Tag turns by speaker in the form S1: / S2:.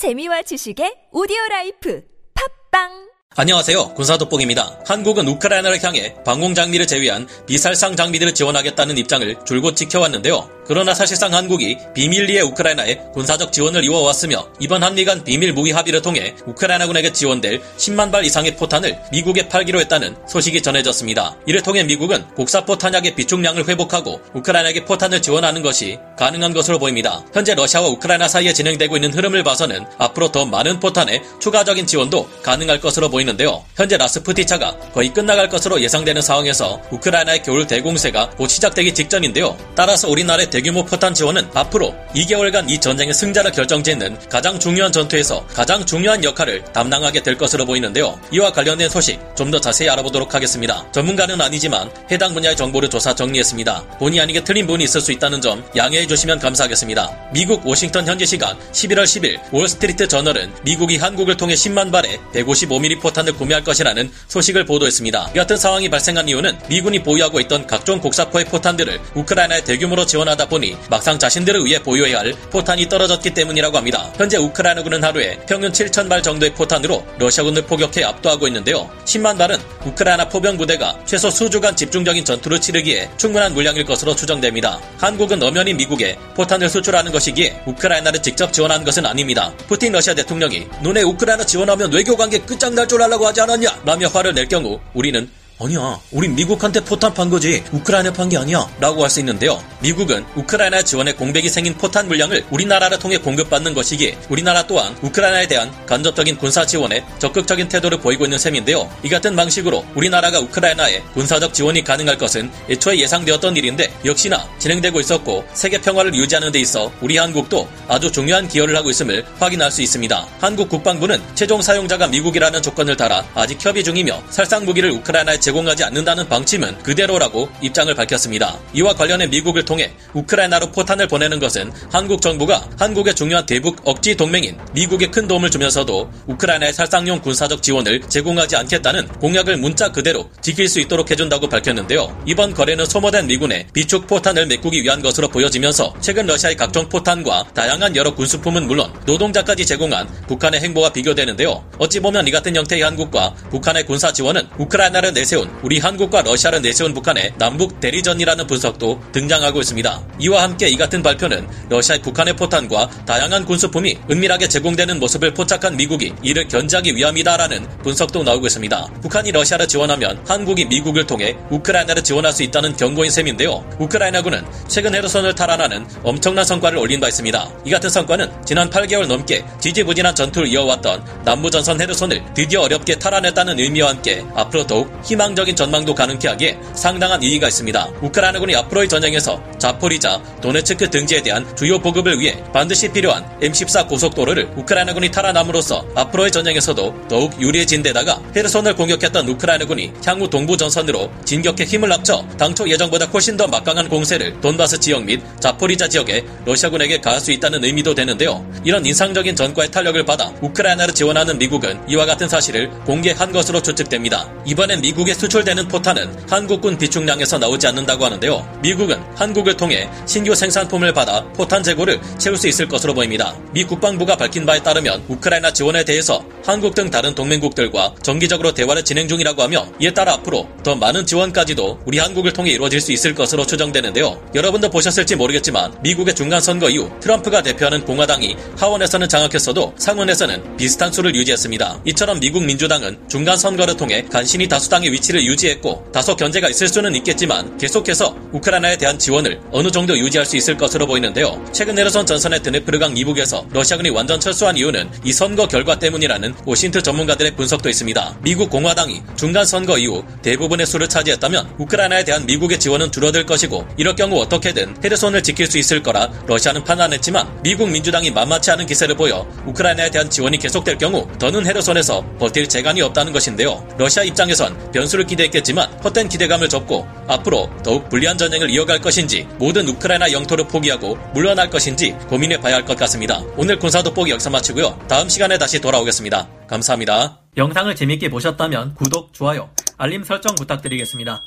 S1: 재미와 지식의 오디오 라이프 팟빵
S2: 안녕하세요. 군사 돋보기입니다. 한국은 우크라이나를 향해 방공 장비를 제외한 비살상 장비들을 지원하겠다는 입장을 줄곧 지켜왔는데요. 그러나 사실상 한국이 비밀리에 우크라이나에 군사적 지원을 이어왔으며 이번 한미 간 비밀 무기 합의를 통해 우크라이나군에게 지원될 10만 발 이상의 포탄을 미국에 팔기로 했다는 소식이 전해졌습니다. 이를 통해 미국은 곡사포 탄약의 비축량을 회복하고 우크라이나에게 포탄을 지원하는 것이 가능한 것으로 보입니다. 현재 러시아와 우크라이나 사이에 진행되고 있는 흐름을 봐서는 앞으로 더 많은 포탄의 추가적인 지원도 가능할 것으로 보이는데요. 현재 라스푸티차가 거의 끝나갈 것으로 예상되는 상황에서 우크라이나의 겨울 대공세가 곧 시작되기 직전인데요. 따라서 우리나라의 대규모 포탄 지원은 앞으로 2개월간 이 전쟁의 승자를 결정짓는 가장 중요한 전투에서 가장 중요한 역할을 담당하게 될 것으로 보이는데요. 이와 관련된 소식 좀 더 자세히 알아보도록 하겠습니다. 전문가는 아니지만 해당 분야의 정보를 조사 정리했습니다. 본의 아니게 틀린 부분이 있을 수 있다는 점 양해해 주시면 감사하겠습니다. 미국 워싱턴 현지 시간 11월 10일 월스트리트 저널은 미국이 한국을 통해 10만 발의 155mm 포탄을 구매할 것이라는 소식을 보도했습니다. 이 같은 상황이 발생한 이유는 미군이 보유하고 있던 각종 곡사포의 포탄들을 우크라이나에 대규모로 지원하다 보니 막상 자신들을 위해 보유해야 할 포탄이 떨어졌기 때문이라고 합니다. 현재 우크라이나군은 하루에 평균 7,000발 정도의 포탄으로 러시아군을 포격해 압도하고 있는데요. 10만 발은 우크라이나 포병 부대가 최소 수주간 집중적인 전투를 치르기에 충분한 물량일 것으로 추정됩니다. 한국은 엄연히 미국에 포탄을 수출하는 것이기에 우크라이나를 직접 지원한 것은 아닙니다. 푸틴 러시아 대통령이 눈에 우크라이나 지원하면 외교관계 끝장날 줄 알라고 하지 않았냐? 라며 화를 낼 경우 우리는 아니야. 우린 미국한테 포탄 판 거지. 우크라이나 판 게 아니야. 라고 할 수 있는데요. 미국은 우크라이나 지원에 공백이 생긴 포탄 물량을 우리나라를 통해 공급받는 것이기에 우리나라 또한 우크라이나에 대한 간접적인 군사 지원에 적극적인 태도를 보이고 있는 셈인데요. 이 같은 방식으로 우리나라가 우크라이나에 군사적 지원이 가능할 것은 애초에 예상되었던 일인데 역시나 진행되고 있었고 세계 평화를 유지하는 데 있어 우리 한국도 아주 중요한 기여를 하고 있음을 확인할 수 있습니다. 한국 국방부는 최종 사용자가 미국이라는 조건을 달아 아직 협의 중이며 살상 무기를 우크라이나에 제공하지 않는다는 방침은 그대로라고 입장을 밝혔습니다. 이와 관련해 미국을 통해 우크라이나로 포탄을 보내는 것은 한국 정부가 한국의 중요한 대북 억지 동맹인 미국에 큰 도움을 주면서도 우크라이나의 살상용 군사적 지원을 제공하지 않겠다는 공약을 문자 그대로 지킬 수 있도록 해준다고 밝혔는데요. 이번 거래는 소모된 미군의 비축 포탄을 메꾸기 위한 것으로 보여지면서 최근 러시아의 각종 포탄과 다양한 여러 군수품은 물론 노동자까지 제공한 북한의 행보와 비교되는데요. 어찌 보면 이 같은 형태의 한국과 북한의 군사 지원은 우크라이나를 내세운 우리 한국과 러시아를 내세운 북한의 남북 대리전이라는 분석도 등장하고 있습니다. 이와 함께 이 같은 발표는 러시아의 북한의 포탄과 다양한 군수품이 은밀하게 제공되는 모습을 포착한 미국이 이를 견제하기 위함이다라는 분석도 나오고 있습니다. 북한이 러시아를 지원하면 한국이 미국을 통해 우크라이나를 지원할 수 있다는 경고인 셈인데요. 우크라이나군은 최근 헤르손을 탈환하는 엄청난 성과를 올린 바 있습니다. 이 같은 성과는 지난 8개월 넘게 지지부진한 전투를 이어왔던 남부전선 헤르손을 드디어 어렵게 탈환했다는 의미와 함께 앞으로 더욱 희망 적인 전망도 가능케 하기에 상당한 이의가 있습니다. 우크라이나군이 앞으로의 전쟁에서 자포리자, 도네츠크 등지에 대한 주요 보급을 위해 반드시 필요한 M14 고속도로를 우크라이나군이 탈환함으로써 앞으로의 전쟁에서도 더욱 유리해진 데다가 헤르손을 공격했던 우크라이나군이 향후 동부 전선으로 진격해 힘을 합쳐 당초 예정보다 훨씬 더 막강한 공세를 돈바스 지역 및 자포리자 지역에 러시아군에게 가할 수 있다는 의미도 되는데요. 이런 인상적인 전과의 탄력을 받아 우크라이나를 지원하는 미국은 이와 같은 사실을 공개한 것으로 추측됩니다. 이번엔 미국에 수출되는 포탄은 한국군 비축량에서 나오지 않는다고 하는데요. 미국은 한국을 통해 신규 생산품을 받아 포탄 재고를 채울 수 있을 것으로 보입니다. 미 국방부가 밝힌 바에 따르면 우크라이나 지원에 대해서 한국 등 다른 동맹국들과 정기적으로 대화를 진행 중이라고 하며 이에 따라 앞으로 더 많은 지원까지도 우리 한국을 통해 이루어질 수 있을 것으로 추정되는데요. 여러분도 보셨을지 모르겠지만 미국의 중간 선거 이후 트럼프가 대표하는 공화당이 하원에서는 장악했어도 상원에서는 비슷한 수를 유지했습니다. 이처럼 미국 민주당은 중간 선거를 통해 간신히 다수당의 위치를 유지했고 다소 견제가 있을 수는 있겠지만 계속해서 우크라이나에 대한 지원을 어느 정도 유지할 수 있을 것으로 보이는데요. 최근 헤르손 전선의 드네프르강 이북에서 러시아군이 완전 철수한 이유는 이 선거 결과 때문이라는 오신트 전문가들의 분석도 있습니다. 미국 공화당이 중간 선거 이후 대부분의 수를 차지했다면 우크라이나에 대한 미국의 지원은 줄어들 것이고 이럴 경우 어떻게든 헤르손을 지킬 수 있을 거라 러시아는 판단했지만 미국 민주당이 만만치 않은 기세를 보여 우크라이나에 대한 지원이 계속될 경우 더는 헤르손에서 버틸 재간이 없다는 것인데요. 러시아 입장에선 변수를 기대했겠지만 헛된 기대감을 접고 앞으로 더욱 불리한 전쟁을 이어갈 것인지 모든 우크라이나 영토를 포기하고 물러날 것인지 고민해 봐야 할 것 같습니다. 오늘 군사 돋보기 여기서 마치고요. 다음 시간에 다시 돌아오겠습니다. 감사합니다.
S3: 영상을 재밌게 보셨다면 구독, 좋아요, 알림 설정 부탁드리겠습니다.